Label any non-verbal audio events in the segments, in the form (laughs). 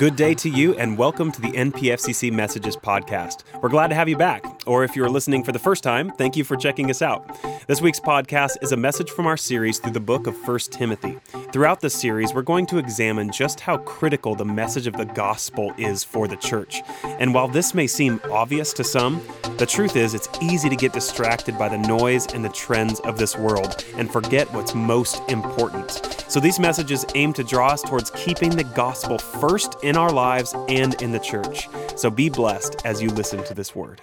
Good day to you, and welcome to the NPFCC Messages podcast. We're glad to have you back. Or if you're listening for the first time, thank you for checking us out. This week's podcast is a message from our series through the book of 1 Timothy. Throughout this series, we're going to examine just how critical the message of the gospel is for the church. And while this may seem obvious to some, the truth is it's easy to get distracted by the noise and the trends of this world and forget what's most important. So these messages aim to draw us towards keeping the gospel first in our lives and in the church. So be blessed as you listen to this word.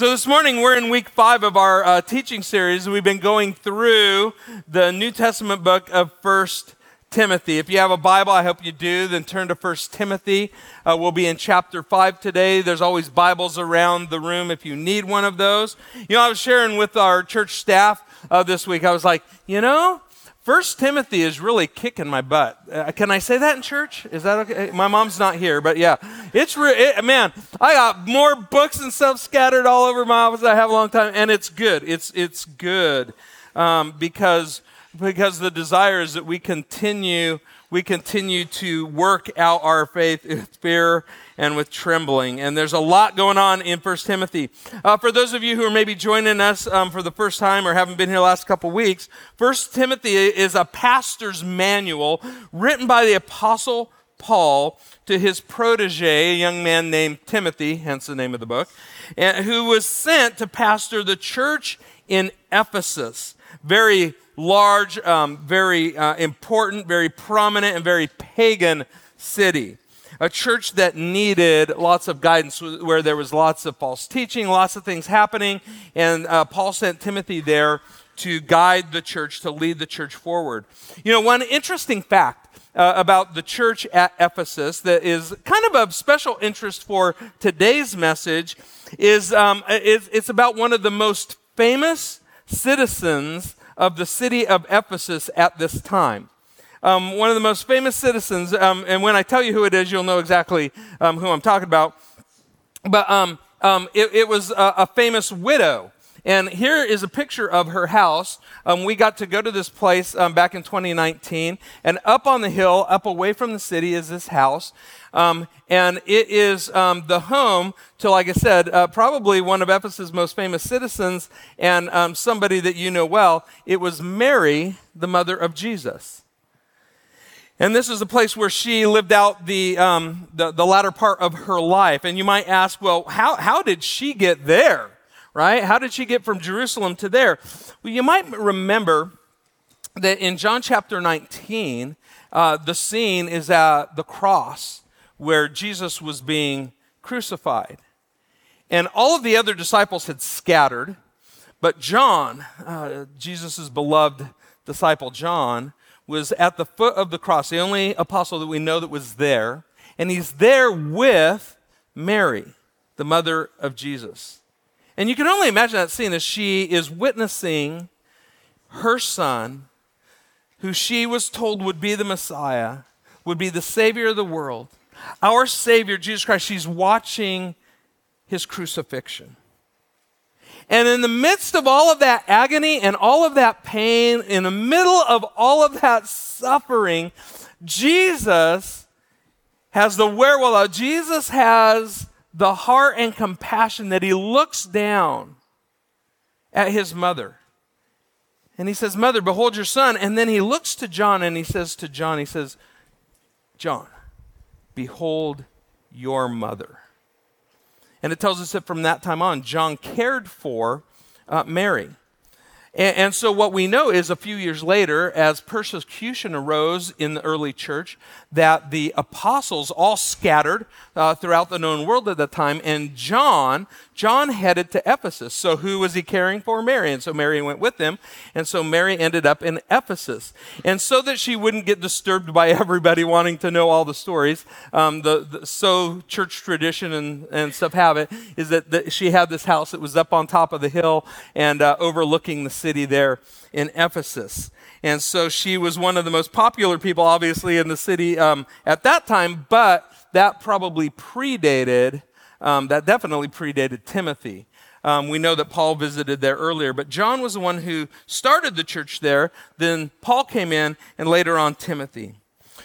So, this morning we're in week five of our uh, teaching series. We've been going through the New Testament book of First Timothy. If you have a Bible, I hope you do, then turn to First Timothy. Uh, we'll be in chapter 5 today. There's always Bibles around the room if you need one of those. You know, I was sharing with our church staff uh, this week, I was like, you know, First Timothy is really kicking my butt. Uh, can I say that in church? Is that okay? My mom's not here, but yeah, it's re- it, man. I got more books and stuff scattered all over my office. I have a long time, and it's good. It's it's good um, because because the desire is that we continue we continue to work out our faith with fear and with trembling. And there's a lot going on in 1 Timothy. Uh, for those of you who are maybe joining us um, for the first time or haven't been here the last couple weeks, 1 Timothy is a pastor's manual written by the apostle Paul to his protege, a young man named Timothy, hence the name of the book, and who was sent to pastor the church in Ephesus. Very large, um, very uh, important, very prominent, and very pagan city. A church that needed lots of guidance, where there was lots of false teaching, lots of things happening, and uh, Paul sent Timothy there to guide the church, to lead the church forward. You know, one interesting fact uh, about the church at Ephesus that is kind of of special interest for today's message is, um, is it's about one of the most famous citizens of the city of Ephesus at this time. Um, one of the most famous citizens, um, and when I tell you who it is, you'll know exactly um, who I'm talking about. But um, um, it, it, was a, a, famous widow. And here is a picture of her house. Um, we got to go to this place back in 2019. And up on the hill, up away from the city, is this house. Um, and it is um, the home to, like I said, uh, probably one of Ephesus' most famous citizens and um, somebody that you know well. It was Mary, the mother of Jesus. And this is a place where she lived out the, um, the, the latter part of her life. And you might ask, well, how, how did she get there? Right? How did she get from Jerusalem to there? Well, you might remember that in John chapter 19, uh, the scene is at the cross where Jesus was being crucified. And all of the other disciples had scattered, but John, uh, Jesus' beloved disciple John, was at the foot of the cross, the only apostle that we know that was there. And he's there with Mary, the mother of Jesus. And you can only imagine that scene as she is witnessing her son, who she was told would be the Messiah, would be the Savior of the world, our Savior, Jesus Christ, she's watching his crucifixion. And in the midst of all of that agony and all of that pain, in the middle of all of that suffering, Jesus has the wherewithal, Jesus has the heart and compassion that he looks down at his mother. And he says, Mother, behold your son. And then he looks to John and he says to John, He says, John, Behold your mother. And it tells us that from that time on, John cared for uh, Mary. And, and, so, what we know is a few years later, as persecution arose in the early church, that the apostles all scattered uh, throughout the known world at that time, and John, John headed to Ephesus. So, who was he caring for? Mary. And so, Mary went with him. And so, Mary ended up in Ephesus. And so that she wouldn't get disturbed by (laughs) everybody wanting to know all the stories, um, the, the, so church tradition and, and stuff have it, is that she had this house that was up on top of the hill and uh, overlooking the city there in Ephesus. And so she was one of the most popular people, obviously, in the city um, at that time, but that probably predated, um, that definitely predated Timothy. Um, we know that Paul visited there earlier, but John was the one who started the church there. Then Paul came in, and later on, Timothy.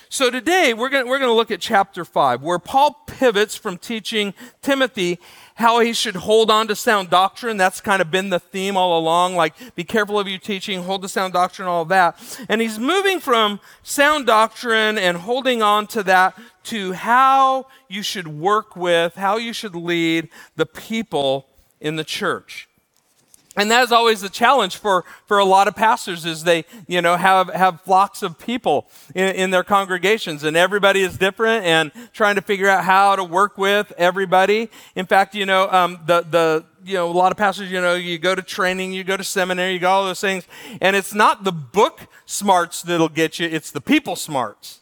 So today we're going we're to look at chapter 5, where Paul pivots from teaching Timothy how he should hold on to sound doctrine. That's kind of been the theme all along. Like, be careful of your teaching, hold to sound doctrine, all that. And he's moving from sound doctrine and holding on to that to how you should work with, how you should lead the people in the church. And that is always the challenge for, for a lot of pastors is they, you know, have, have flocks of people in, in their congregations and everybody is different and trying to figure out how to work with everybody. In fact, you know, um, the, the, you know, a lot of pastors, you know, you go to training, you go to seminary, you go all those things, and it's not the book smarts that'll get you, it's the people smarts,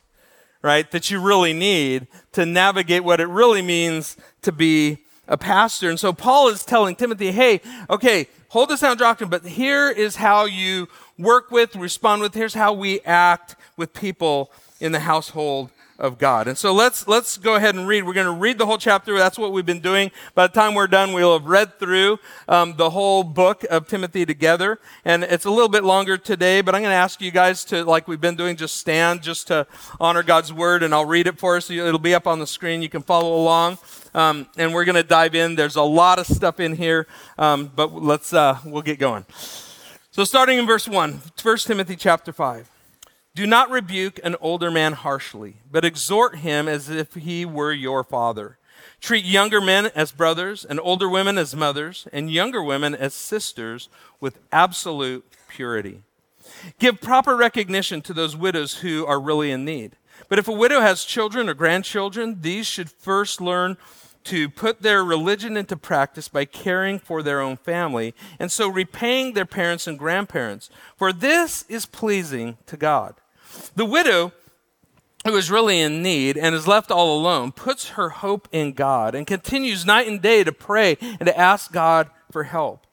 right, that you really need to navigate what it really means to be a pastor. And so Paul is telling Timothy, hey, okay, hold this sound doctrine, but here is how you work with, respond with, here's how we act with people in the household of God. And so let's let's go ahead and read. We're going to read the whole chapter. That's what we've been doing. By the time we're done, we'll have read through um, the whole book of Timothy together. And it's a little bit longer today, but I'm going to ask you guys to, like we've been doing, just stand just to honor God's word, and I'll read it for us. It'll be up on the screen. You can follow along. Um, and we're going to dive in. There's a lot of stuff in here, um, but let's uh, we'll get going. So, starting in verse one, 1 Timothy chapter five. Do not rebuke an older man harshly, but exhort him as if he were your father. Treat younger men as brothers, and older women as mothers, and younger women as sisters with absolute purity. Give proper recognition to those widows who are really in need. But if a widow has children or grandchildren, these should first learn to put their religion into practice by caring for their own family, and so repaying their parents and grandparents. For this is pleasing to God. The widow who is really in need and is left all alone puts her hope in God and continues night and day to pray and to ask God for help.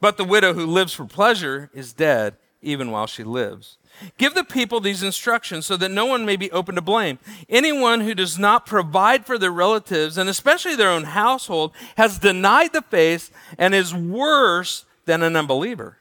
But the widow who lives for pleasure is dead even while she lives. Give the people these instructions so that no one may be open to blame. Anyone who does not provide for their relatives, and especially their own household, has denied the faith and is worse than an unbeliever.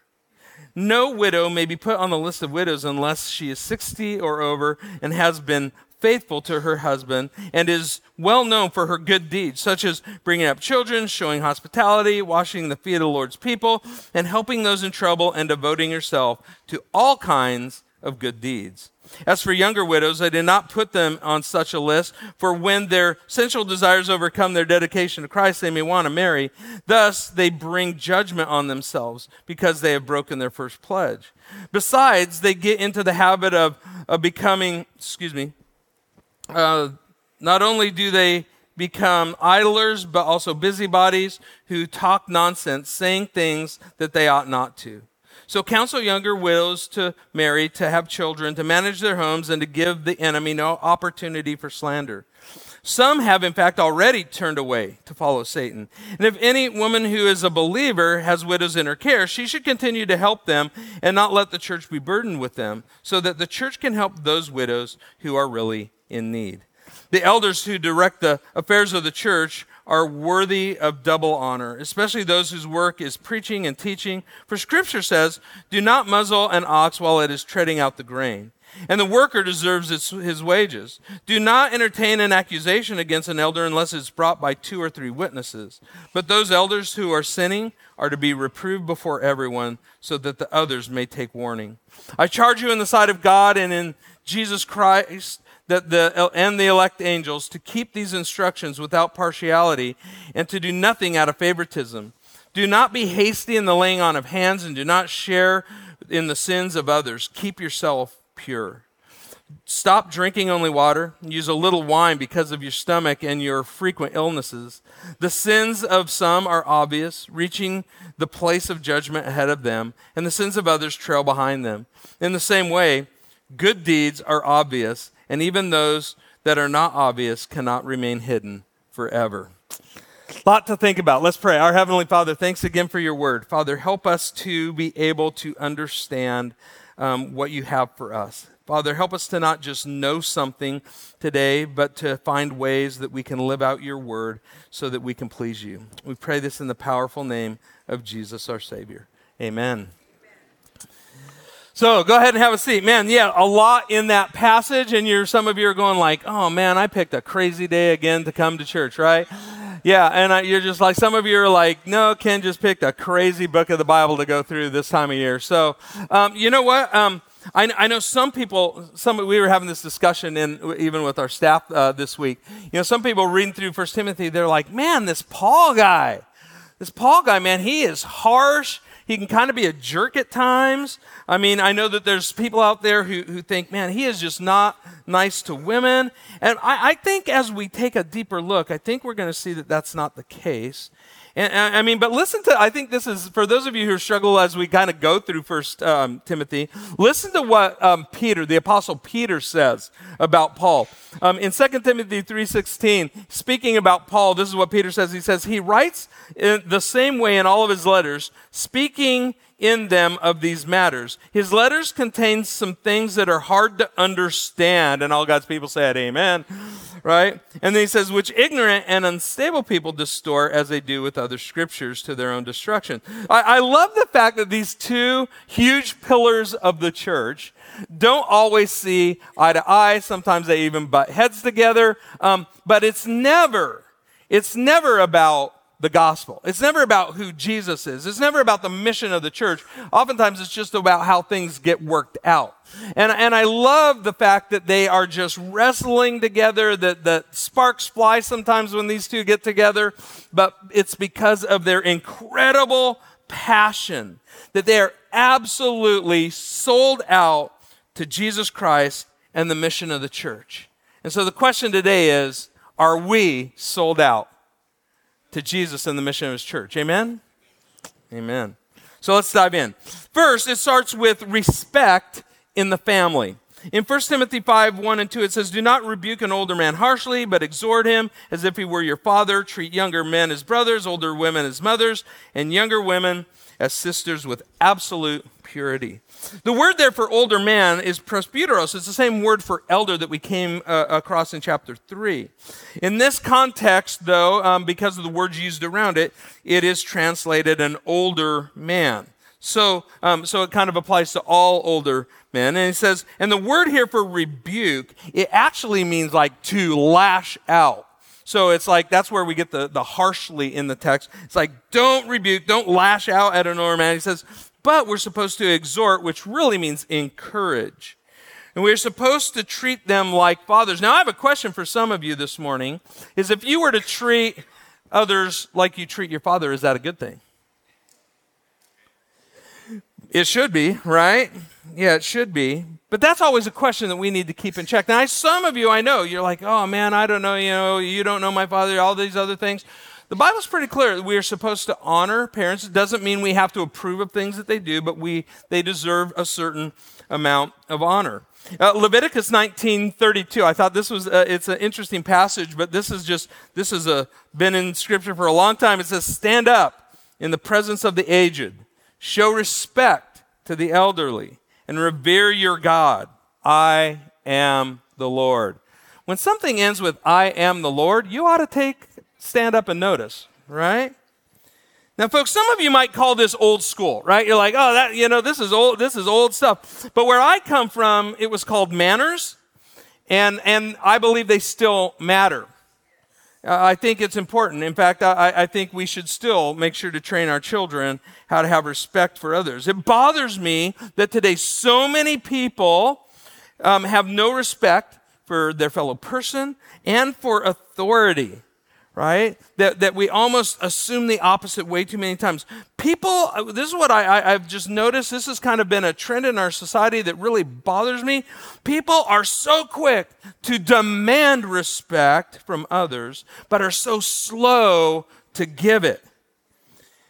No widow may be put on the list of widows unless she is 60 or over and has been faithful to her husband and is well known for her good deeds, such as bringing up children, showing hospitality, washing the feet of the Lord's people, and helping those in trouble and devoting herself to all kinds of good deeds. As for younger widows, I did not put them on such a list, for when their sensual desires overcome their dedication to Christ, they may want to marry. Thus, they bring judgment on themselves because they have broken their first pledge. Besides, they get into the habit of, of becoming, excuse me, uh, not only do they become idlers, but also busybodies who talk nonsense, saying things that they ought not to. So counsel younger widows to marry, to have children, to manage their homes, and to give the enemy no opportunity for slander. Some have, in fact, already turned away to follow Satan. And if any woman who is a believer has widows in her care, she should continue to help them and not let the church be burdened with them, so that the church can help those widows who are really in need. The elders who direct the affairs of the church are worthy of double honor, especially those whose work is preaching and teaching. For scripture says, Do not muzzle an ox while it is treading out the grain. And the worker deserves his wages. Do not entertain an accusation against an elder unless it's brought by two or three witnesses. But those elders who are sinning are to be reproved before everyone so that the others may take warning. I charge you in the sight of God and in Jesus Christ that the, and the elect angels to keep these instructions without partiality and to do nothing out of favoritism. Do not be hasty in the laying on of hands and do not share in the sins of others. Keep yourself pure. Stop drinking only water. Use a little wine because of your stomach and your frequent illnesses. The sins of some are obvious, reaching the place of judgment ahead of them, and the sins of others trail behind them. In the same way, good deeds are obvious and even those that are not obvious cannot remain hidden forever. Lot to think about. Let's pray. Our Heavenly Father, thanks again for your word. Father, help us to be able to understand um, what you have for us. Father, help us to not just know something today, but to find ways that we can live out your word so that we can please you. We pray this in the powerful name of Jesus, our Savior. Amen. So go ahead and have a seat. Man, yeah, a lot in that passage, and you're some of you are going like, oh man, I picked a crazy day again to come to church, right? Yeah, and I, you're just like, some of you are like, no, Ken just picked a crazy book of the Bible to go through this time of year. So, um, you know what? Um, I, I, know some people, some, we were having this discussion in, even with our staff uh, this week. You know, some people reading through First Timothy, they're like, man, this Paul guy, this Paul guy, man, he is harsh. He can kind of be a jerk at times. I mean, I know that there's people out there who, who think, man, he is just not nice to women. And I, I think as we take a deeper look, I think we're going to see that that's not the case. And, I mean, but listen to, I think this is, for those of you who struggle as we kind of go through First um, Timothy, listen to what um, Peter, the Apostle Peter says about Paul. Um, in 2 Timothy 3.16, speaking about Paul, this is what Peter says. He says, he writes in the same way in all of his letters, speaking in them of these matters. His letters contain some things that are hard to understand, and all God's people said, Amen right? And then he says, which ignorant and unstable people distort as they do with other scriptures to their own destruction. I, I love the fact that these two huge pillars of the church don't always see eye to eye. Sometimes they even butt heads together. Um, but it's never, it's never about the gospel. It's never about who Jesus is. It's never about the mission of the church. Oftentimes it's just about how things get worked out. And, and I love the fact that they are just wrestling together, that, that sparks fly sometimes when these two get together, but it's because of their incredible passion that they are absolutely sold out to Jesus Christ and the mission of the church. And so the question today is, are we sold out? To Jesus and the mission of his church. Amen? Amen. So let's dive in. First, it starts with respect in the family. In 1 Timothy 5, 1 and 2, it says, Do not rebuke an older man harshly, but exhort him as if he were your father. Treat younger men as brothers, older women as mothers, and younger women as sisters with absolute purity. The word there for older man is presbyteros. It's the same word for elder that we came uh, across in chapter 3. In this context, though, um, because of the words used around it, it is translated an older man. So, um, so it kind of applies to all older men. And he says, and the word here for rebuke, it actually means like to lash out. So it's like, that's where we get the, the harshly in the text. It's like, don't rebuke, don't lash out at an older man. He says, but we're supposed to exhort, which really means encourage. And we're supposed to treat them like fathers. Now, I have a question for some of you this morning is if you were to treat others like you treat your father, is that a good thing? It should be, right? Yeah, it should be. But that's always a question that we need to keep in check. Now, some of you I know, you're like, oh man, I don't know, you know, you don't know my father, all these other things. The Bible's pretty clear. We are supposed to honor parents. It doesn't mean we have to approve of things that they do, but we, they deserve a certain amount of honor. Uh, Leviticus 19:32. I thought this was uh, it's an interesting passage, but this is just this has been in scripture for a long time. It says, "Stand up in the presence of the aged, show respect to the elderly, and revere your God. I am the Lord." When something ends with "I am the Lord," you ought to take stand up and notice, right? Now, folks, some of you might call this old school, right? You're like, oh, that, you know, this is old, this is old stuff. But where I come from, it was called manners, and, and I believe they still matter. I think it's important. In fact, I, I think we should still make sure to train our children how to have respect for others. It bothers me that today so many people um, have no respect for their fellow person and for authority right? That, that we almost assume the opposite way too many times. People, uh, this is what I, I, I've just noticed, this has kind of been a trend in our society that really bothers me. People are so quick to demand respect from others, but are so slow to give it.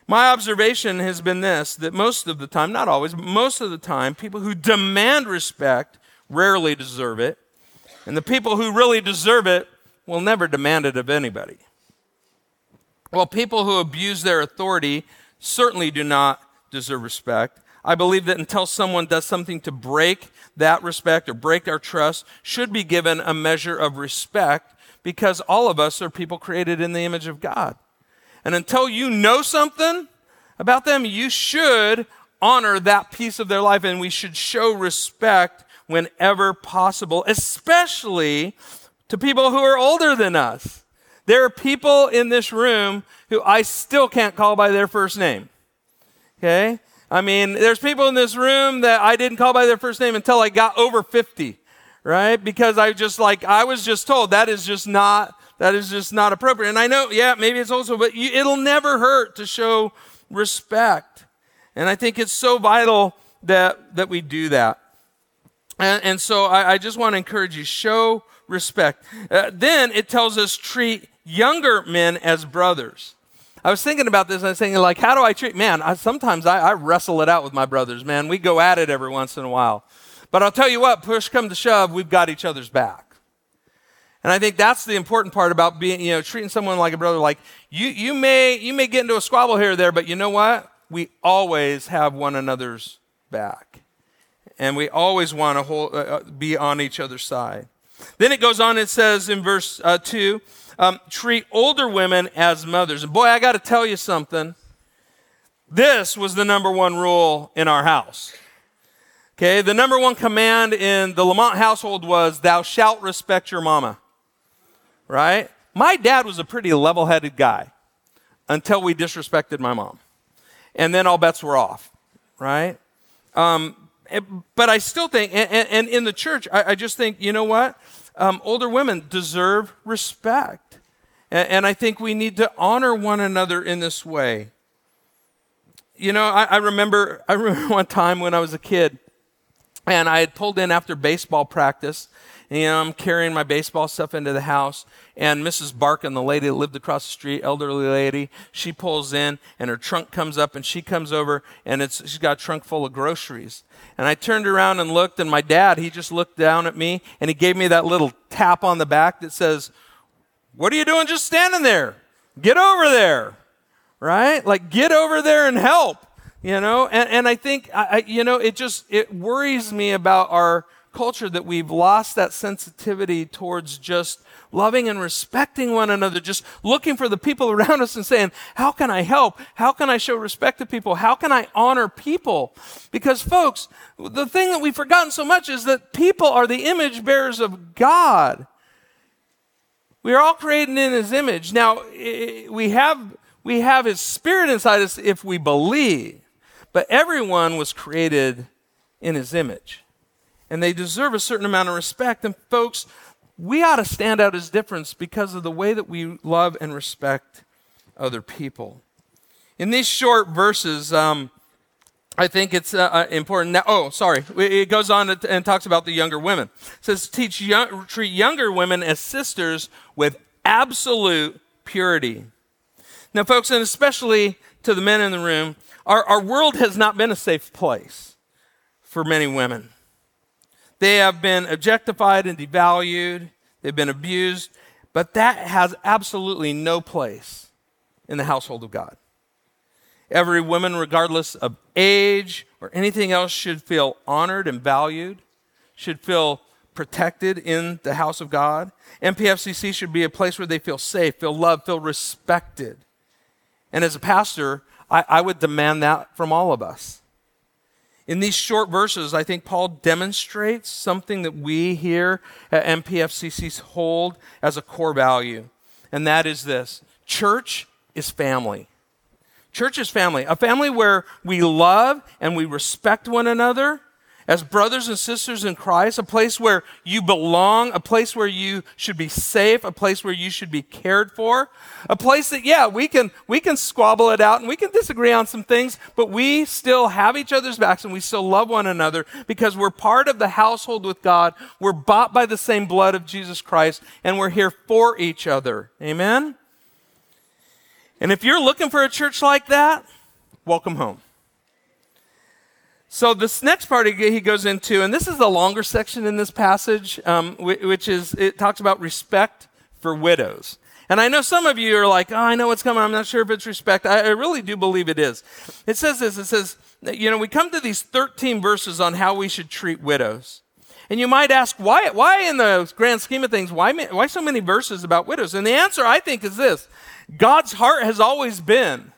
My observation has been this that most of the time, not always, but most of the time, people who demand respect rarely deserve it. And the people who really deserve it will never demand it of anybody. Well, people who abuse their authority certainly do not deserve respect. I believe that until someone does something to break that respect or break our trust, should be given a measure of respect because all of us are people created in the image of God. And until you know something about them, you should honor that piece of their life and we should show respect whenever possible, especially to people who are older than us. There are people in this room who I still can't call by their first name. Okay? I mean, there's people in this room that I didn't call by their first name until I got over 50, right? Because I just like, I was just told that is just not, that is just not appropriate. And I know, yeah, maybe it's also, but you, it'll never hurt to show respect. And I think it's so vital that, that we do that. And, and so I, I, just want to encourage you, show respect. Uh, then it tells us treat younger men as brothers. I was thinking about this. And I was thinking, like, how do I treat, man, I, sometimes I, I wrestle it out with my brothers, man. We go at it every once in a while. But I'll tell you what, push come to shove, we've got each other's back. And I think that's the important part about being, you know, treating someone like a brother. Like you, you may, you may get into a squabble here or there, but you know what? We always have one another's back, and we always want to hold, uh, uh be on each other's side. Then it goes on. It says in verse uh, two, um, treat older women as mothers. And boy, I got to tell you something. This was the number one rule in our house. Okay, the number one command in the LaMont household was, Thou shalt respect your mama. Right? My dad was a pretty level headed guy until we disrespected my mom. And then all bets were off. Right? Um, but I still think, and, and in the church, I, I, just think, you know what? Um, older women deserve respect. And, I think we need to honor one another in this way. You know, I, I remember I (laughs) remember one time when I was a kid, and I had pulled in after baseball practice. And, you know, I'm carrying my baseball stuff into the house, and Mrs. Barkin, the lady that lived across the street, elderly lady, she pulls in, and her trunk comes up, and she comes over, and it's she's got a trunk full of groceries. And I turned around and looked, and my dad, he just looked down at me, and he gave me that little tap on the back that says, what are you doing just standing there? Get over there, right? Like, get over there and help, you know? And, and I think, I, you know, it just, it worries me about our culture that we've lost that sensitivity towards just loving and respecting one another, just looking for the people (laughs) around us and saying, How can I help? How can I show respect to people? How can I honor people? Because, folks, the thing that we've forgotten so much is that people are the image bearers of God. We are all created in his image. Now, we have, we have his spirit inside us if we believe, but everyone was created in his image. And they deserve a certain amount of respect. And, folks, we ought to stand out as difference because of the way that we love and respect other people. In these short verses, um, I think it's uh, uh, important. Now, oh, sorry. It goes on and talks about the younger women. It says, teach young, treat younger women as sisters with absolute purity. Now, folks, and especially to the men in the room, our, our world has not been a safe place for many women. They have been objectified and devalued, they've been abused, but that has absolutely no place in the household of God. Every woman, regardless of age or anything else, should feel honored and valued, should feel protected in the house of God. NPFCC should be a place where they feel safe, feel loved, feel respected. And as a pastor, I, I would demand that from all of us. In these short verses, I think Paul demonstrates something that we here at NPFCC hold as a core value, and that is this church is family. Church is family, a family where we love and we respect one another as brothers and sisters in Christ, a place where you belong, a place where you should be safe, a place where you should be cared for, a place that, yeah, we can, we can squabble it out and we can disagree on some things, but we still have each other's backs and we still love one another because we're part of the household with God. We're bought by the same blood of Jesus Christ and we're here for each other. Amen? And if you're looking for a church like that, welcome home. So this next part he goes into, and this is the longer section in this passage, um, which is it talks about respect for widows. And I know some of you are like, oh, I know what's coming. I'm not sure if it's respect. I, I really do believe it is. It says this. It says, you know, we come to these 13 verses on how we should treat widows. And you might ask, why, why in the grand scheme of things, why, why so many verses about widows? And the answer, I think, is this God's heart has always been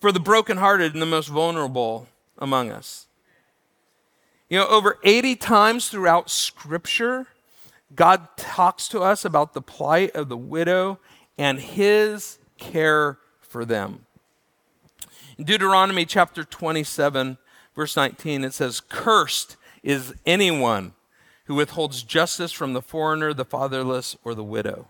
for the brokenhearted and the most vulnerable. among us. You know, over 80 times throughout Scripture, God talks to us about the plight of the widow and his care for them. In Deuteronomy chapter 27, verse 19, it says, Cursed is anyone who withholds justice from the foreigner, the fatherless, or the widow.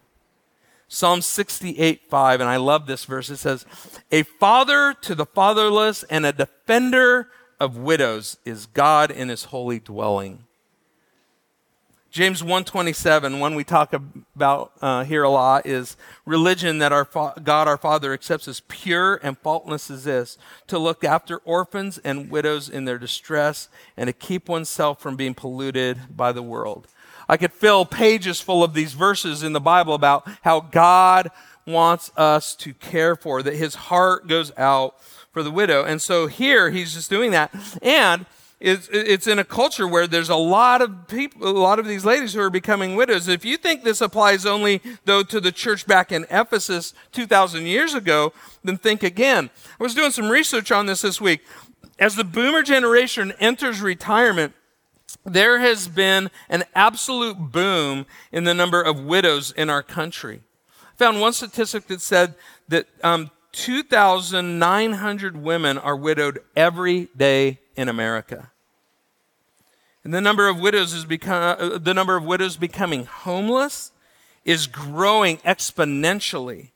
Psalm 68, 5, and I love this verse. It says, A father to the fatherless and a defender of widows is God in his holy dwelling. James 127, one we talk about uh, here a lot, is religion that our fa- God our Father accepts as pure and faultless as this, to look after orphans and widows in their distress and to keep oneself from being polluted by the world. I could fill pages full of these verses in the Bible about how God wants us to care for, that his heart goes out for the widow. And so here he's just doing that. And it's, it's in a culture where there's a lot of people, a lot of these ladies who are becoming widows. If you think this applies only, though, to the church back in Ephesus 2,000 years ago, then think again. I was doing some research on this this week. As the boomer generation enters retirement, there has been an absolute boom in the number of widows in our country. I found one statistic that said that um, 2,900 women are widowed every day in America. And the number of widows is become, uh, the number of widows becoming homeless is growing exponentially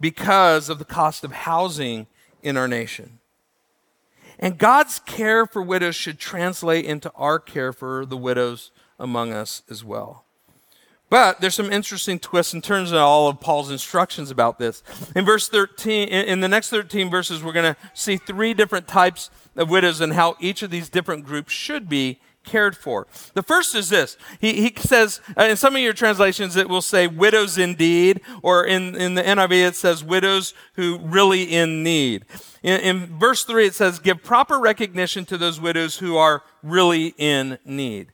because of the cost of housing in our nation. And God's care for widows should translate into our care for the widows among us as well. But there's some interesting twists and turns in all of Paul's instructions about this. In verse 13, in the next 13 verses, we're going to see three different types of widows and how each of these different groups should be cared for. The first is this. He, he says, uh, in some of your translations, it will say widows indeed, or in, in the NIV, it says widows who really in need. In, in verse 3, it says, give proper recognition to those widows who are really in need.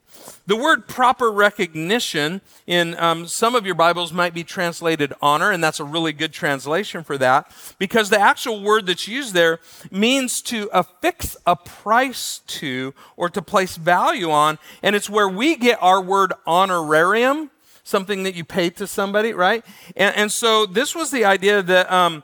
The word proper recognition in um, some of your Bibles might be translated honor, and that's a really good translation for that because the actual word that's used there means to affix a price to or to place value on, and it's where we get our word honorarium, something that you pay to somebody, right? And, and so this was the idea that. Um,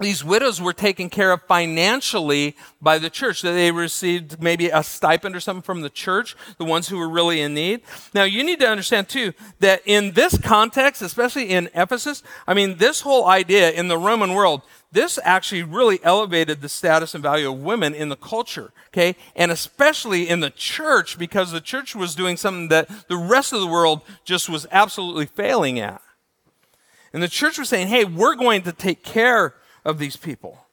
these widows were taken care of financially by the church. That they received maybe a stipend or something from the church, the ones who were really in need. Now, you need to understand too that in this context, especially in Ephesus, I mean, this whole idea in the Roman world, this actually really elevated the status and value of women in the culture, okay? And especially in the church because the church was doing something that the rest of the world just was absolutely failing at. And the church was saying, hey, we're going to take care of these people.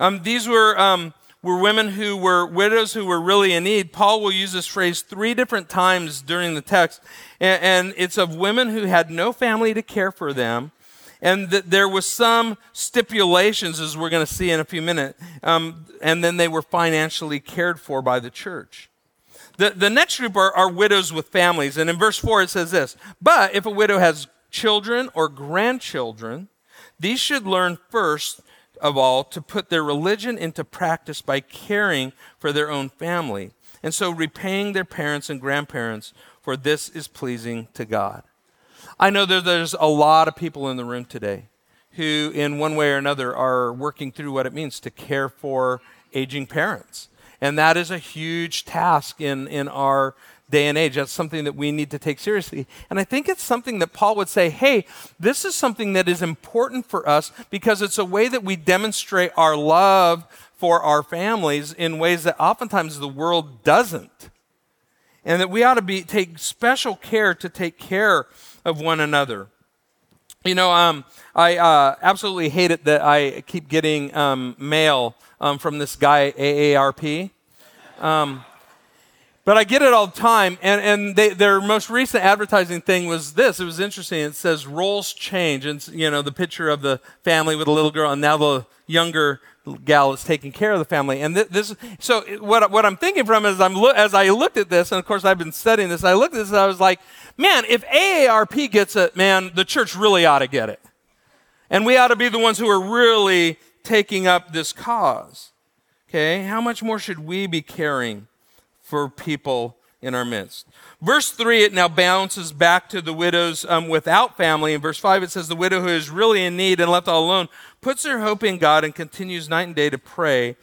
Um, these were, um, were women who were widows who were really in need. Paul will use this phrase three different times during the text, and, and it's of women who had no family to care for them. And that there was some stipulations, as we're going to see in a few minutes, um, and then they were financially cared for by the church. The, the next group are, are widows with families. And in verse 4, it says this But if a widow has children or grandchildren, these should learn first of all to put their religion into practice by caring for their own family, and so repaying their parents and grandparents, for this is pleasing to God. I know that there's a lot of people in the room today who, in one way or another, are working through what it means to care for aging parents. And that is a huge task in, in our day and age. That's something that we need to take seriously. And I think it's something that Paul would say, hey, this is something that is important for us because it's a way that we demonstrate our love for our families in ways that oftentimes the world doesn't. And that we ought to be take special care to take care of one another. You know, um, I uh, absolutely hate it that I keep getting um, mail um, from this guy AARP. But I get it all the time. And, and they, their most recent advertising thing was this. It was interesting. It says roles change. And, you know, the picture of the family with a little girl, and now the younger gal is taking care of the family. And th- this, so what, what I'm thinking from is I'm lo- as I looked at this, and of course I've been studying this, I looked at this and I was like, man, if AARP gets it, man, the church really ought to get it. And we ought to be the ones who are really taking up this cause. Okay, how much more should we be caring for people in our midst? Verse 3, it now bounces back to the widows um, without family. In verse 5, it says, The widow who is really in need and left all alone puts her hope in God and continues night and day to pray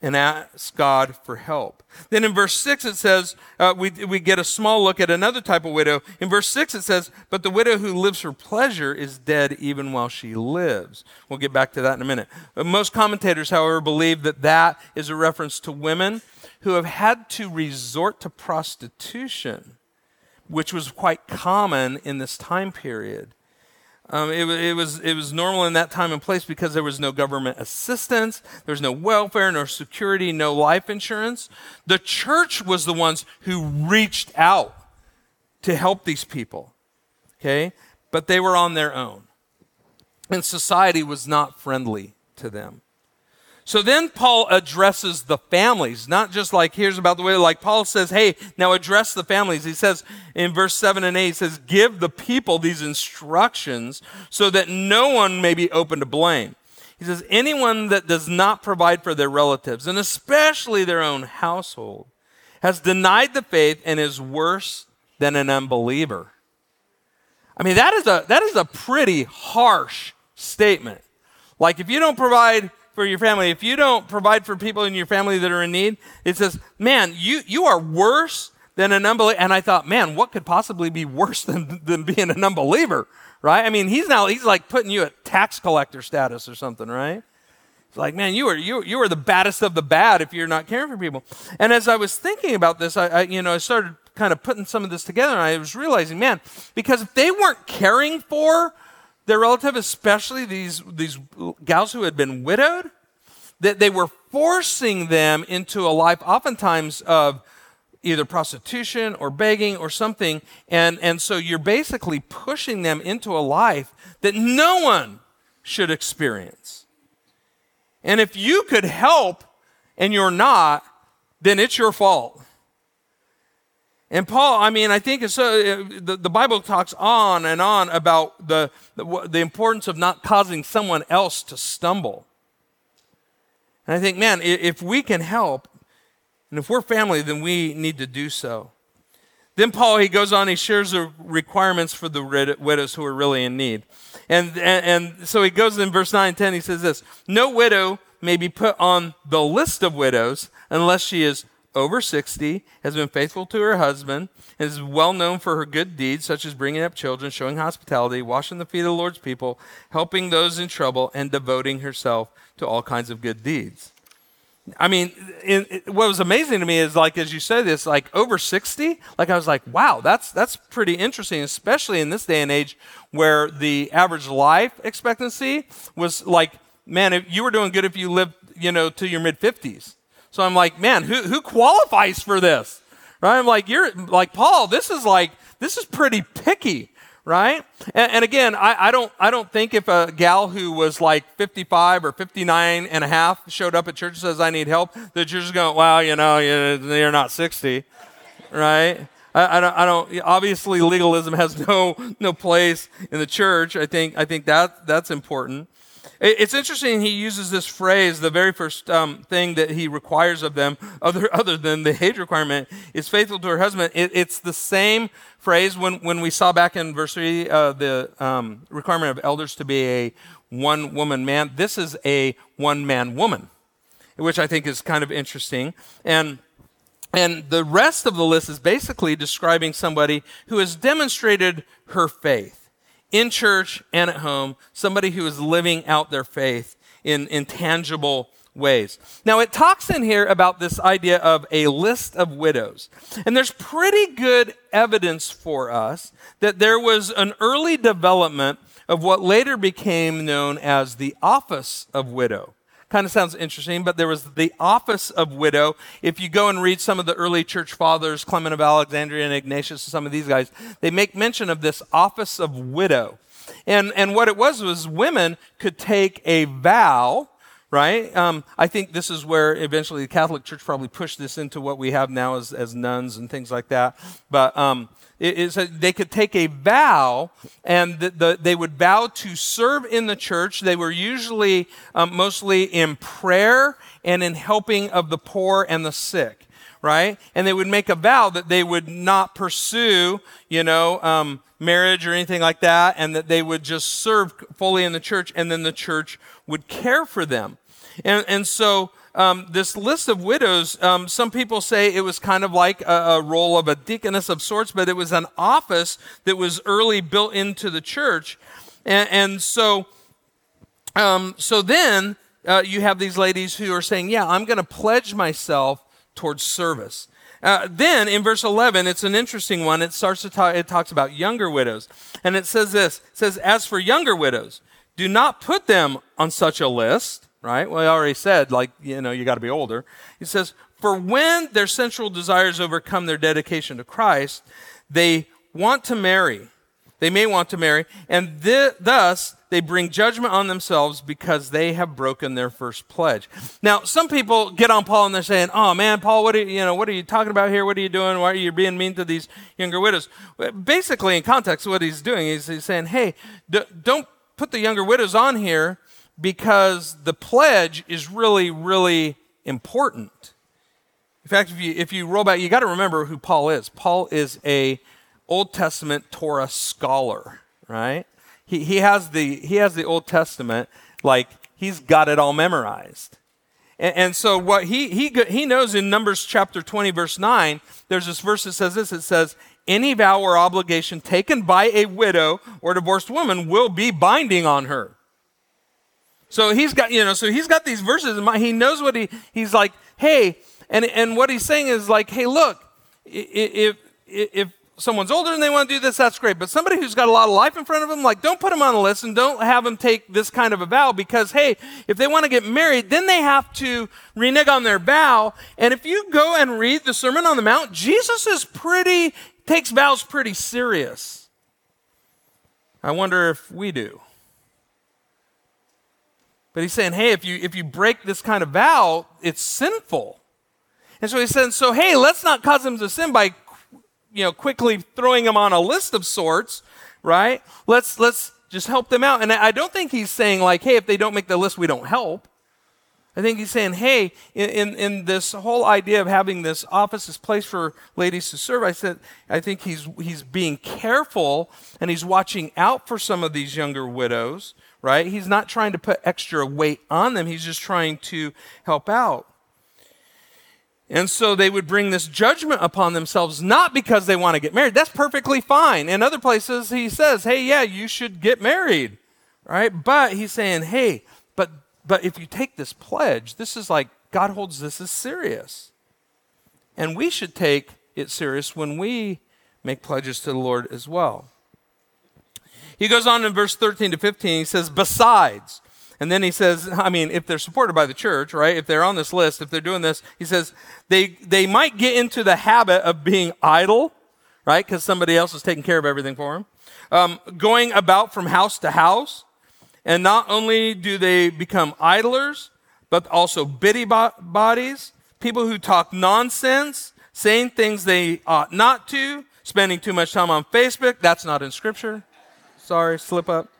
and ask God for help. Then in verse 6, it says, uh, we, we get a small look at another type of widow. In verse 6, it says, But the widow who lives for pleasure is dead even while she lives. We'll get back to that in a minute. Most commentators, however, believe that that is a reference to women who have had to resort to prostitution, which was quite common in this time period. Um, it, it, was, it was normal in that time and place because there was no government assistance, there was no welfare, no security, no life insurance. The church was the ones who reached out to help these people, okay? But they were on their own. And society was not friendly to them. So then Paul addresses the families, not just like here's about the way, like Paul says, hey, now address the families. He says in verse 7 and 8, he says, give the people these instructions so that no one may be open to blame. He says, anyone that does not provide for their relatives, and especially their own household, has denied the faith and is worse than an unbeliever. I mean, that is a, that is a pretty harsh statement. Like, if you don't provide for your family, if you don't provide for people in your family that are in need, it says, man, you, you are worse than an unbeliever. And I thought, man, what could possibly be worse than, than being an unbeliever, right? I mean, he's now, he's like putting you at tax collector status or something, right? It's like, man, you are, you, you are the baddest of the bad if you're not caring for people. And as I was thinking about this, I, I you know, I started kind of putting some of this together and I was realizing, man, because if they weren't caring for their relative, especially these, these gals who had been widowed, that they were forcing them into a life oftentimes of either prostitution or begging or something. And, and so you're basically pushing them into a life that no one should experience. And if you could help and you're not, then it's your fault. And Paul, I mean, I think it's, uh, the, the Bible talks on and on about the, the, the importance of not causing someone else to stumble. And I think, man, if we can help, and if we're family, then we need to do so. Then Paul, he goes on, he shares the requirements for the widows who are really in need. And, and, and so he goes in verse 9 and 10, he says this No widow may be put on the list of widows unless she is over 60, has been faithful to her husband, and is well known for her good deeds, such as bringing up children, showing hospitality, washing the feet of the Lord's people, helping those in trouble, and devoting herself to all kinds of good deeds. I mean, in, what was amazing to me is like as you say this, like over sixty. Like I was like, wow, that's that's pretty interesting, especially in this day and age where the average life expectancy was like, man, if you were doing good if you lived, you know, to your mid fifties. So I'm like, man, who, who qualifies for this? Right? I'm like, you're like, Paul, this is like, this is pretty picky, right? And, and, again, I, I, don't, I don't think if a gal who was like 55 or 59 and a half showed up at church and says, I need help, that you're just going, well, you know, you're not 60, right? I, I, don't, I don't, obviously legalism has no, no place in the church. I think, I think that, that's important. It's interesting he uses this phrase, the very first um, thing that he requires of them, other, (laughs) other than the age requirement, is faithful to her husband. It, it's the same phrase when, when we saw back in verse 3 uh, the um, requirement of elders to be a one woman man. This is a one man woman, which I think is kind of interesting. And and the rest of the list is basically describing somebody who has demonstrated her faith in church and at home, somebody who is living out their faith in, in tangible ways. Now, it talks in here about this idea of a list of widows. And there's pretty good evidence for us that there was an early development of what later became known as the office of widow. Kind of sounds interesting, but there was the office of widow. If you go and read some of the early church fathers, Clement of Alexandria and Ignatius, some of these guys, they make mention of this office of widow. And, and what it was was women could take a vow right? Um, I think this is where eventually the Catholic Church probably pushed this into what we have now as, as nuns and things like that. But um, it, it's a, they could take a vow and the, the, they would vow to serve in the church. They were usually um, mostly in prayer and in helping of the poor and the sick right? And they would make a vow that they would not pursue, you know, um, marriage or anything like that, and that they would just serve fully in the church, and then the church would care for them. And, and so um, this list of widows, um, some people say it was kind of like a, a, role of a deaconess of sorts, but it was an office that was early built into the church. And, and so, um, so then uh, you have these ladies who are saying, Yeah, I'm going to pledge myself towards service. Uh, then in verse 11, it's an interesting one. It starts to talk, it talks about younger widows. And it says this it says, As for younger widows, do not put them on such a list right? Well, I already said, like, you know, you got to be older. He says, For when their sensual desires overcome their dedication to Christ, they want to marry. They may want to marry, and th- thus they bring judgment on themselves because they have broken their first pledge. Now, some people get on Paul and they're saying, "Oh man, Paul, what are you, you know, what are you talking about here? What are you doing? Why are you being mean to these younger widows?" Basically, in context, what he's doing is he's saying, "Hey, d- don't put the younger widows on here because the pledge is really, really important. In fact, if you, if you roll back, you got to remember who Paul is. Paul is a Old Testament Torah scholar, right? He, he, has the, he has the Old Testament, like, he's got it all memorized. And, and so what he, he, he knows in Numbers chapter 20, verse 9, there's this verse that says this. It says, any vow or obligation taken by a widow or divorced woman will be binding on her. So he's got, you know, so he's got these verses in mind. He knows what he, he's like, hey, and, and what he's saying is like, hey, look, if, if, if someone's older and they want to do this, that's great. But somebody who's got a lot of life in front of them, like, don't put them on the list and don't have them take this kind of a vow because, hey, if they want to get married, then they have to renege on their vow. And if you go and read the Sermon on the Mount, Jesus is pretty, takes vows pretty serious. I wonder if we do. But he's saying, hey, if you, if you break this kind of vow, it's sinful. And so he says, so hey, let's not cause them to sin by, you know, quickly throwing them on a list of sorts, right? Let's, let's just help them out. And I don't think he's saying like, hey, if they don't make the list, we don't help. I think he's saying, hey, in, in, in, this whole idea of having this office, this place for ladies to serve, I said, I think he's, he's being careful and he's watching out for some of these younger widows right? He's not trying to put extra weight on them, he's just trying to help out. And so they would bring this judgment upon themselves, not because they want to get married. That's perfectly fine. In other places, he says, hey, yeah, you should get married, right? But he's saying, hey, but, but if you take this pledge, this is like God holds this as serious. And we should take it serious when we make pledges to the Lord as well. He goes on in verse 13 to 15, he says, besides. And then he says, I mean, if they're supported by the church, right? If they're on this list, if they're doing this, he says, they, they might get into the habit of being idle, right? Because somebody else is taking care of everything for them. Um, going about from house to house. And not only do they become idlers, but also bitty bodies, people who talk nonsense, saying things they ought not to, spending too much time on Facebook. That's not in Scripture. Sorry, slip up.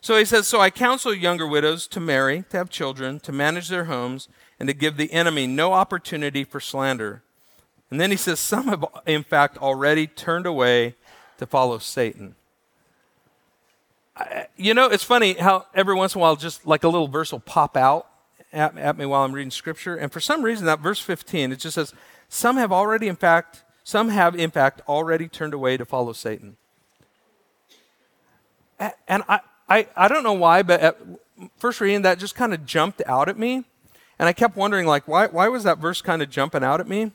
So he says, So I counsel younger widows to marry, to have children, to manage their homes, and to give the enemy no opportunity for slander. And then he says, Some have, in fact, already turned away to follow Satan. I, you know, it's funny how every once in a while, just like a little verse will pop out at, at me while I'm reading scripture. And for some reason, that verse 15, it just says, Some have already, in fact, some have, in fact, already turned away to follow Satan and I, I, I don't know why, but at first reading that just kind of jumped out at me. And I kept wondering, like, why, why was that verse kind of jumping out at me?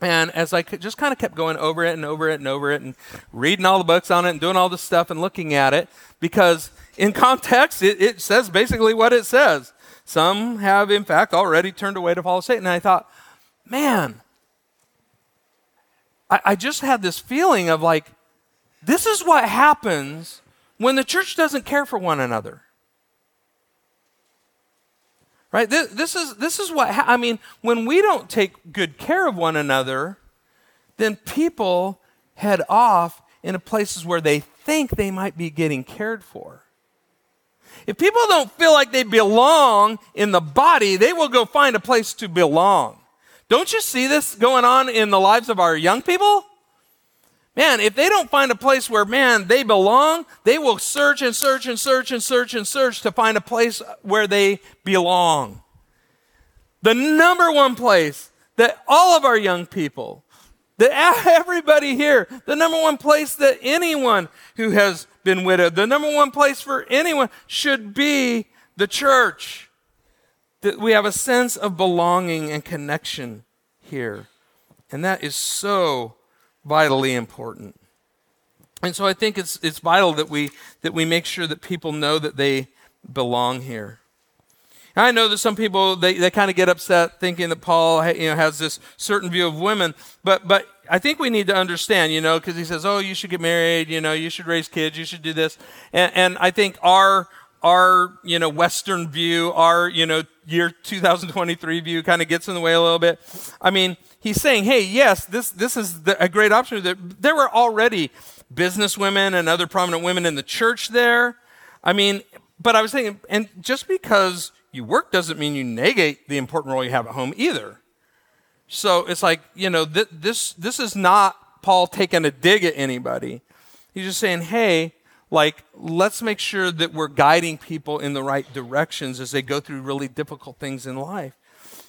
And as I just kind of kept going over it and over it and over it and reading all the books on it and doing all this stuff and looking at it, because in context, it, it says basically what it says. Some have, in fact, already turned away to follow Satan. And I thought, man, I, I just had this feeling of like, this is what happens when the church doesn't care for one another. Right? This, this is, this is what, ha- I mean, when we don't take good care of one another, then people head off into places where they think they might be getting cared for. If people don't feel like they belong in the body, they will go find a place to belong. Don't you see this going on in the lives of our young people? Man, if they don't find a place where, man, they belong, they will search and search and search and search and search to find a place where they belong. The number one place that all of our young people, that (laughs) everybody here, the number one place that anyone who has been widowed, the number one place for anyone should be the church. That we have a sense of belonging and connection here. And that is so vitally important. And so I think it's, it's vital that we, that we make sure that people know that they belong here. I know that some people, they, they kind of get upset thinking that Paul you know, has this certain view of women, but, but I think we need to understand, you know, because he says, oh, you should get married, you know, you should raise kids, you should do this. And, and I think our, our, you know, Western view, our, you know, year 2023 view kind of gets in the way a little bit. I mean, he's saying, hey, yes, this, this is the, a great option. There were already business women and other prominent women in the church there. I mean, but I was thinking, and just because you work doesn't mean you negate the important role you have at home either. So it's like, you know, th- this, this is not Paul taking a dig at anybody. He's just saying, hey, like, let's make sure that we're guiding people in the right directions as they go through really difficult things in life.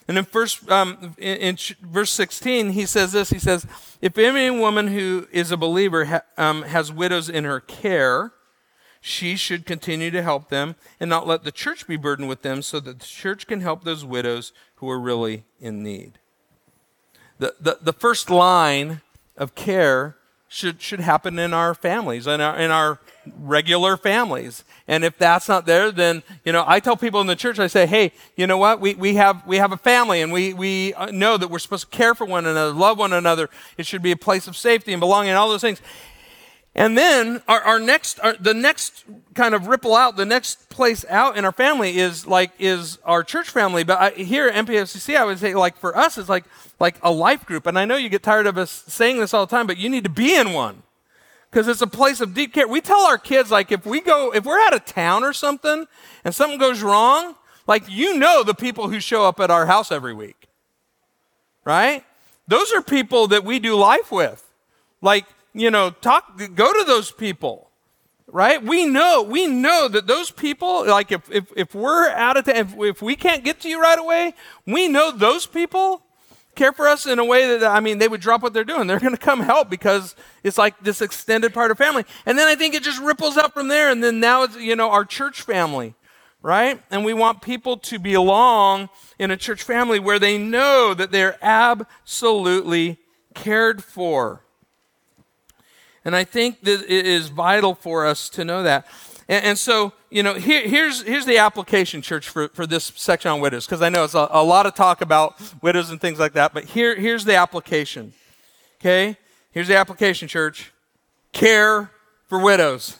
And in first, um, in, in, verse 16, he says this. He says, "If any woman who is a believer ha, um, has widows in her care, she should continue to help them and not let the church be burdened with them, so that the church can help those widows who are really in need." The the, the first line of care should should happen in our families, in our in our regular families. And if that's not there, then, you know, I tell people in the church, I say, hey, you know what? We, we, have, we have a family and we, we uh, know that we're supposed to care for one another, love one another. It should be a place of safety and belonging and all those things. And then our, our next, our, the next kind of ripple out, the next place out in our family is like, is our church family. But I, here at NPFCC, I would say like for us, it's like, like a life group. And I know you get tired of us saying this all the time, but you need to be in one because it's a place of deep care. We tell our kids, like, if we go, if we're out of town or something and something goes wrong, like, you know the people who show up at our house every week, right? Those are people that we do life with. Like, you know, talk, go to those people, right? We know, we know that those people, like, if, if, if we're out of town, if, if we can't get to you right away, we know those people care for us in a way that, I mean, they would drop what they're doing. They're going to come help because it's like this extended part of family. And then I think it just ripples up from there. And then now it's, you know, our church family, right? And we want people to belong in a church family where they know that they're absolutely cared for. And I think that it is vital for us to know that. And, and so, you know, here, here's, here's the application, church, for, for this section on widows, because I know it's a, a lot of talk about widows and things like that, but here, here's the application. Okay? Here's the application, church. Care for widows.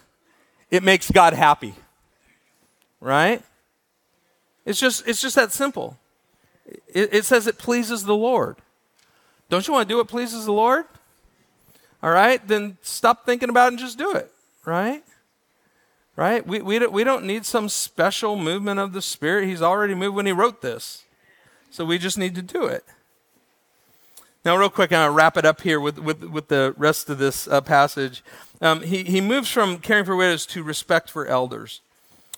It makes God happy. Right? It's just, it's just that simple. It, it says it pleases the Lord. Don't you want to do what pleases the Lord? All right? Then stop thinking about it and just do it. Right? Right? We, we, don't, we don't need some special movement of the Spirit. He's already moved when He wrote this. So we just need to do it. Now, real quick, to wrap it up here with, with, with the rest of this uh, passage. Um, he, he moves from caring for widows to respect for elders.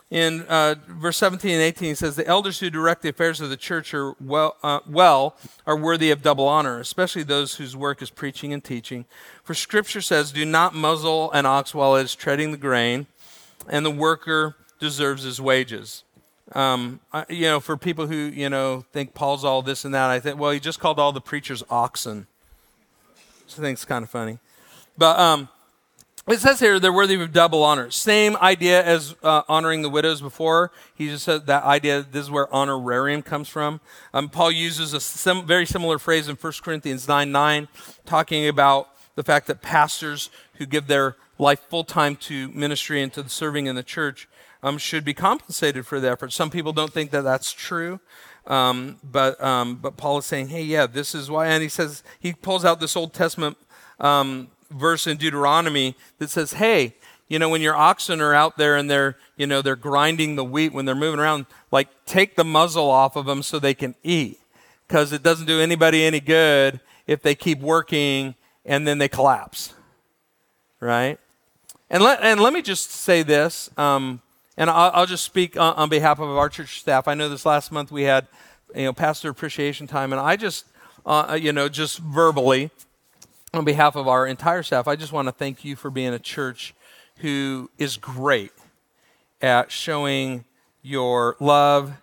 In uh, verse 17 and 18, he says, The elders who direct the affairs of the church are well, uh, well are worthy of double honor, especially those whose work is preaching and teaching. For Scripture says, Do not muzzle an ox while it is treading the grain and the worker deserves his wages. Um, I, you know, for people who, you know, think Paul's all this and that, I think, well, he just called all the preachers oxen. So I think it's kind of funny. But um, it says here they're worthy of double honor. Same idea as uh, honoring the widows before. He just said that idea, this is where honorarium comes from. Um, Paul uses a sim- very similar phrase in 1 Corinthians 9 9, talking about the fact that pastors who give their life full time to ministry and to serving in the church um, should be compensated for the effort. Some people don't think that that's true. Um, but um, but Paul is saying, hey, yeah, this is why. And he says he pulls out this Old Testament um, verse in Deuteronomy that says, hey, you know, when your oxen are out there and they're you know they're grinding the wheat when they're moving around, like take the muzzle off of them so they can eat, because it doesn't do anybody any good if they keep working and then they collapse, right? And let and let me just say this. Um, and I'll, I'll just speak on, on, behalf of our church staff. I know this last month we had, you know, pastor appreciation time, and I just, uh, you know, just verbally, on behalf of our entire staff, I just want to thank you for being a church who is great at showing your love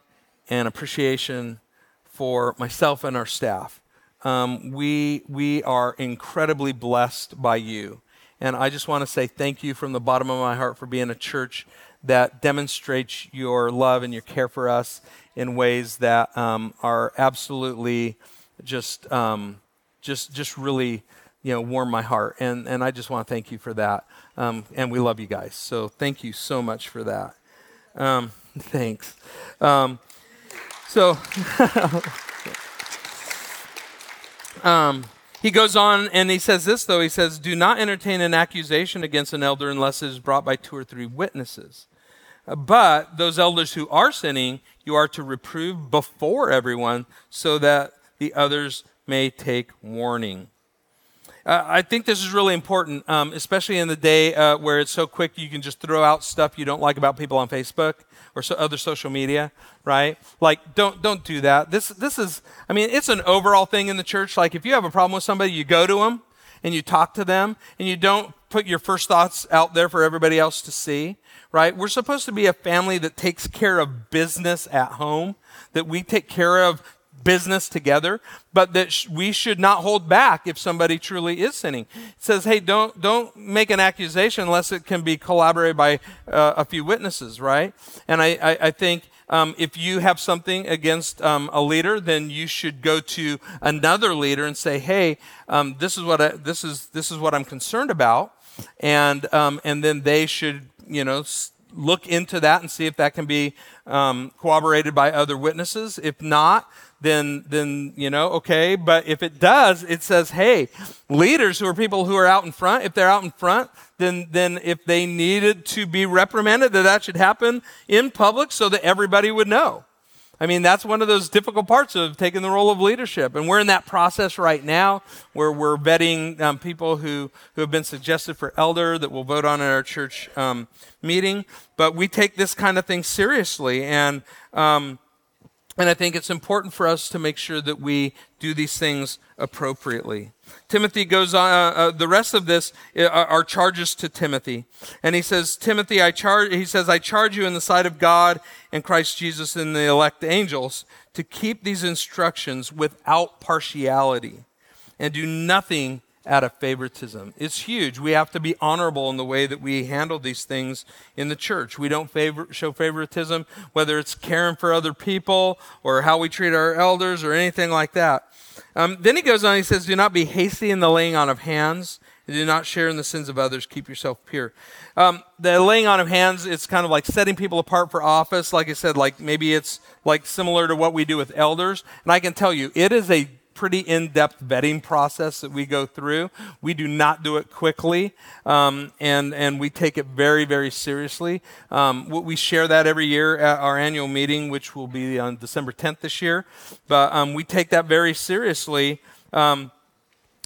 and appreciation for myself and our staff. Um, we we are incredibly blessed by you, and I just want to say thank you from the bottom of my heart for being a church that demonstrates your love and your care for us in ways that um, are absolutely just um, just just really you know warm my heart. And and I just want to thank you for that. Um, and we love you guys. So thank you so much for that. Um, (laughs) thanks. Um, so (laughs) um, he goes on and he says this, though. He says, Do not entertain an accusation against an elder unless it is brought by two or three witnesses. But those elders who are sinning, you are to reprove before everyone so that the others may take warning. Uh, I think this is really important, um, especially in the day uh, where it's so quick you can just throw out stuff you don't like about people on Facebook or so other social media, right? Like, don't don't do that. This this is, I mean, it's an overall thing in the church. Like, if you have a problem with somebody, you go to them and you talk to them, and you don't put your first thoughts out there for everybody else to see right? We're supposed to be a family that takes care of business at home, that we take care of business together, but that sh- we should not hold back if somebody truly is sinning. It says, hey, don't, don't make an accusation unless it can be collaborated by uh, a few witnesses, right? And I, I, I think um, if you have something against um, a leader, then you should go to another leader and say, "Hey, um, this is what I, this is this is what I'm concerned about," and um, and then they should you know, look into that and see if that can be um, corroborated by other witnesses. If not, then then you know okay but if it does it says hey leaders who are people who are out in front if they're out in front then then if they needed to be reprimanded that that should happen in public so that everybody would know I mean, that's one of those difficult parts of taking the role of leadership. And we're in that process right now where we're vetting um, people who, who have been suggested for elder that we'll vote on at our church um, meeting. But we take this kind of thing seriously. And, um, and I think it's important for us to make sure that we do these things appropriately. Timothy goes on, uh, uh, the rest of this uh, are charges to Timothy. And he says, Timothy, I charge, he says, I charge you in the sight of God and Christ Jesus and the elect angels to keep these instructions without partiality and do nothing out of favoritism. It's huge. We have to be honorable in the way that we handle these things in the church. We don't favor, show favoritism, whether it's caring for other people or how we treat our elders or anything like that. Um, then he goes on, he says, Do not be hasty in the laying on of hands, do not share in the sins of others. Keep yourself pure. Um, the laying on of hands, it's kind of like setting people apart for office. Like I said, like maybe it's like similar to what we do with elders. And I can tell you, it is a pretty in-depth vetting process that we go through. We do not do it quickly, um, and and we take it very very seriously. Um, we share that every year at our annual meeting, which will be on December 10th this year. But um, we take that very seriously. Um,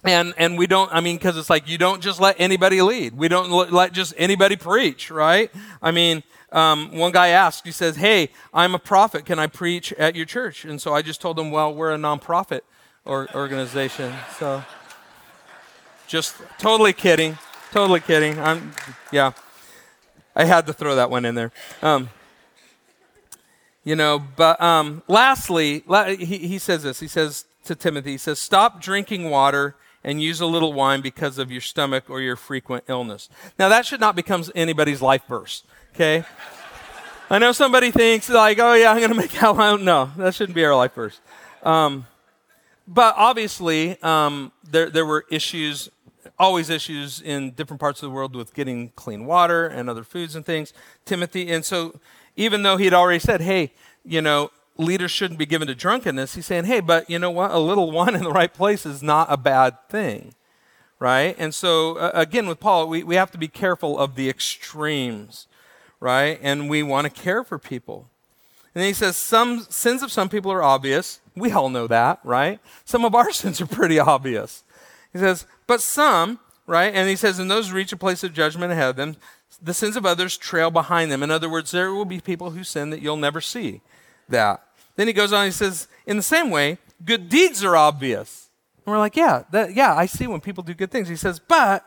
and and we don't i mean because it's like you don't just let anybody lead we don't let just anybody preach right i mean um, one guy asked he says hey i'm a prophet can i preach at your church and so i just told him well we're a nonprofit or organization. So just totally kidding. Totally kidding. I'm, yeah. I had to throw that one in there. Um, you know, but um, lastly, he, he says this. He says to Timothy, he says, Stop drinking water and use a little wine because of your stomach or your frequent illness. Now, that should not become anybody's life verse, okay? I know somebody thinks, like, oh, yeah, I'm going to make out. (laughs) No, that shouldn't be our life verse. Um, but obviously, um, there, there were issues always issues in different parts of the world with getting clean water and other foods and things. Timothy, and so even though he had already said, hey, you know, leaders shouldn't be given to drunkenness, he's saying, hey, but you know what? A little (laughs) wine in the right place is not a bad thing, right? And so, uh, again, with Paul, we, we have to be careful of the extremes, right? And we want to care for people. And he says, some sins of some people are obvious. We all know that, right? Some of our (laughs) sins are pretty obvious. He says, but some, right? And he says, and those reach a place of judgment ahead of them. The sins of others trail behind them. In other words, there will be people who sin that you'll never see that. Then he goes on, he says, in the same way, good deeds are obvious. And we're like, yeah, that, yeah, I see when people do good things. He says, but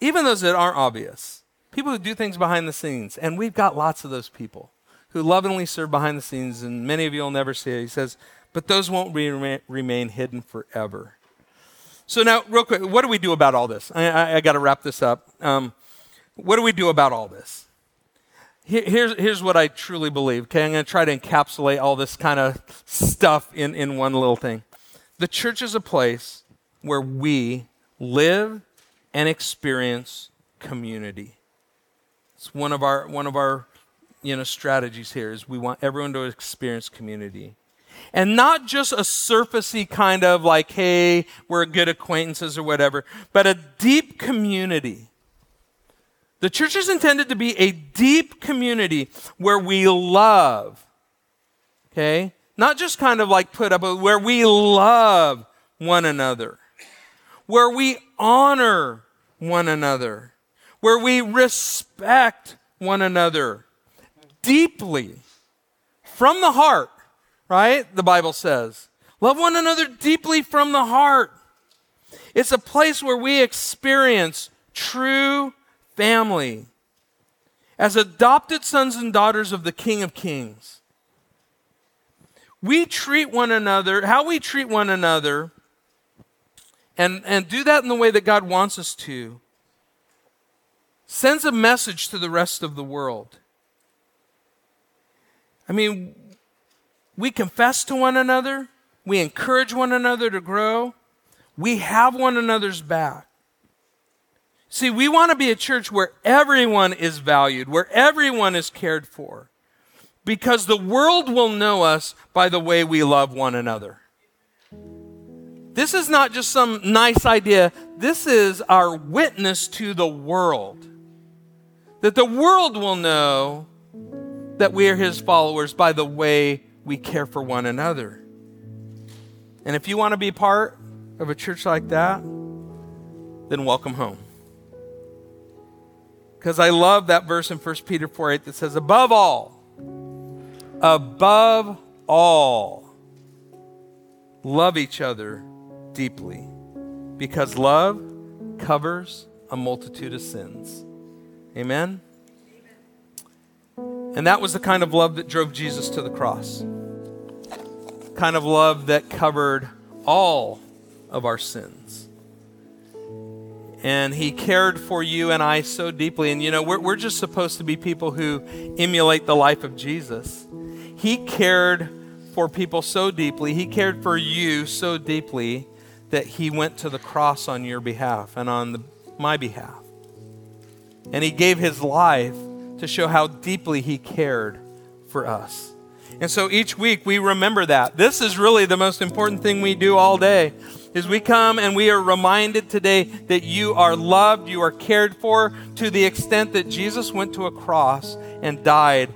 even those that aren't obvious, people who do things behind the scenes, and we've got lots of those people who lovingly serve behind the scenes, and many of you will never see it. He says, but those won't remain, hidden forever. So now, real quick, what do we do about all this? I, I, I got to wrap this up. Um, what do we do about all this? here's, here's what I truly believe. Okay, I'm going to try to encapsulate all this kind of stuff in, in one little thing. The church is a place where we live and experience community. It's one of our one of our you know strategies here is we want everyone to experience community. And not just a surfacey kind of like, hey, we're good acquaintances or whatever, but a deep community the church is intended to be a deep community where we love, okay? Not just kind of like put up, but where we love one another, where we honor one another, where we respect one another deeply from the heart, right? The Bible says. Love one another deeply from the heart. It's a place where we experience true family, as adopted sons and daughters of the King of Kings. We treat one another, how we treat one another, and, and do that in the way that God wants us to, sends a message to the rest of the world. I mean, we confess to one another, we encourage one another to grow, we have one another's back. See, we want to be a church where everyone is valued, where everyone is cared for, because the world will know us by the way we love one another. This is not just some nice idea, this is our witness to the world. That the world will know that we are his followers by the way we care for one another. And if you want to be part of a church like that, then welcome home. Because I love that verse in 1 Peter 4 8 that says, above all, above all, love each other deeply. Because love covers a multitude of sins. Amen? And that was the kind of love that drove Jesus to the cross. Kind of love that covered all of our sins and he cared for you and I so deeply. And you know, we're, we're just supposed to be people who emulate the life of Jesus. He cared for people so deeply, he cared for you so deeply that he went to the cross on your behalf and on the, my behalf. And he gave his life to show how deeply he cared for us. And so each week we remember that. This is really the most important thing we do all day is we come and we are reminded today that you are loved, you are cared for to the extent that Jesus went to a cross and died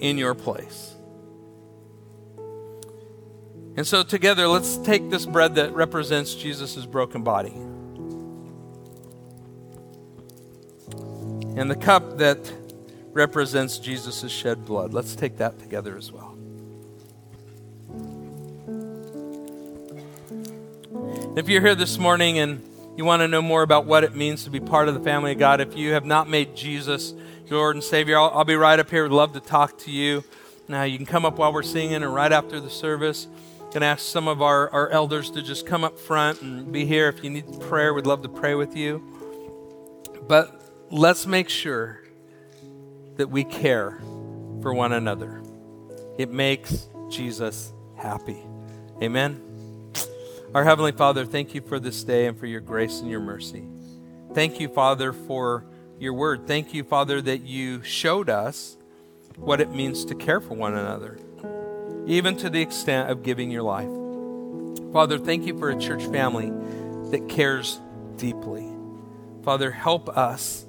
in your place. And so, together, let's take this bread that represents Jesus' broken body and the cup that represents Jesus' shed blood. Let's take that together as well. If you're here this morning and you want to know more about what it means to be part of the family of God, if you have not made Jesus your Lord and Savior, I'll, I'll be right up here. Would love to talk to you. Now, you can come up while we're singing and right after the service. To ask some of our, our elders to just come up front and be here. If you need prayer, we'd love to pray with you. But let's make sure that we care for one another. It makes Jesus happy. Amen. Our Heavenly Father, thank you for this day and for your grace and your mercy. Thank you, Father, for your word. Thank you, Father, that you showed us what it means to care for one another, even to the extent of giving your life. Father, thank you for a church family that cares deeply. Father, help us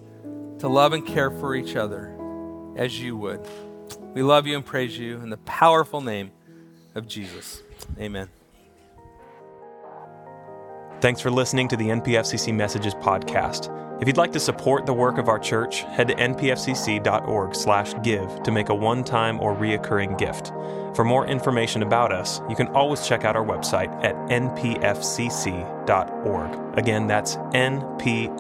to love and care for each other as you would. We love you and praise you in the powerful name of Jesus. Amen. Thanks for listening to the NPFCC Messages podcast. If you'd like to support the work of our church, head to npfcc.org/give to make a one-time or reoccurring gift. For more information about us, you can always check out our website at npfcc.org. Again, that's npfcc.org.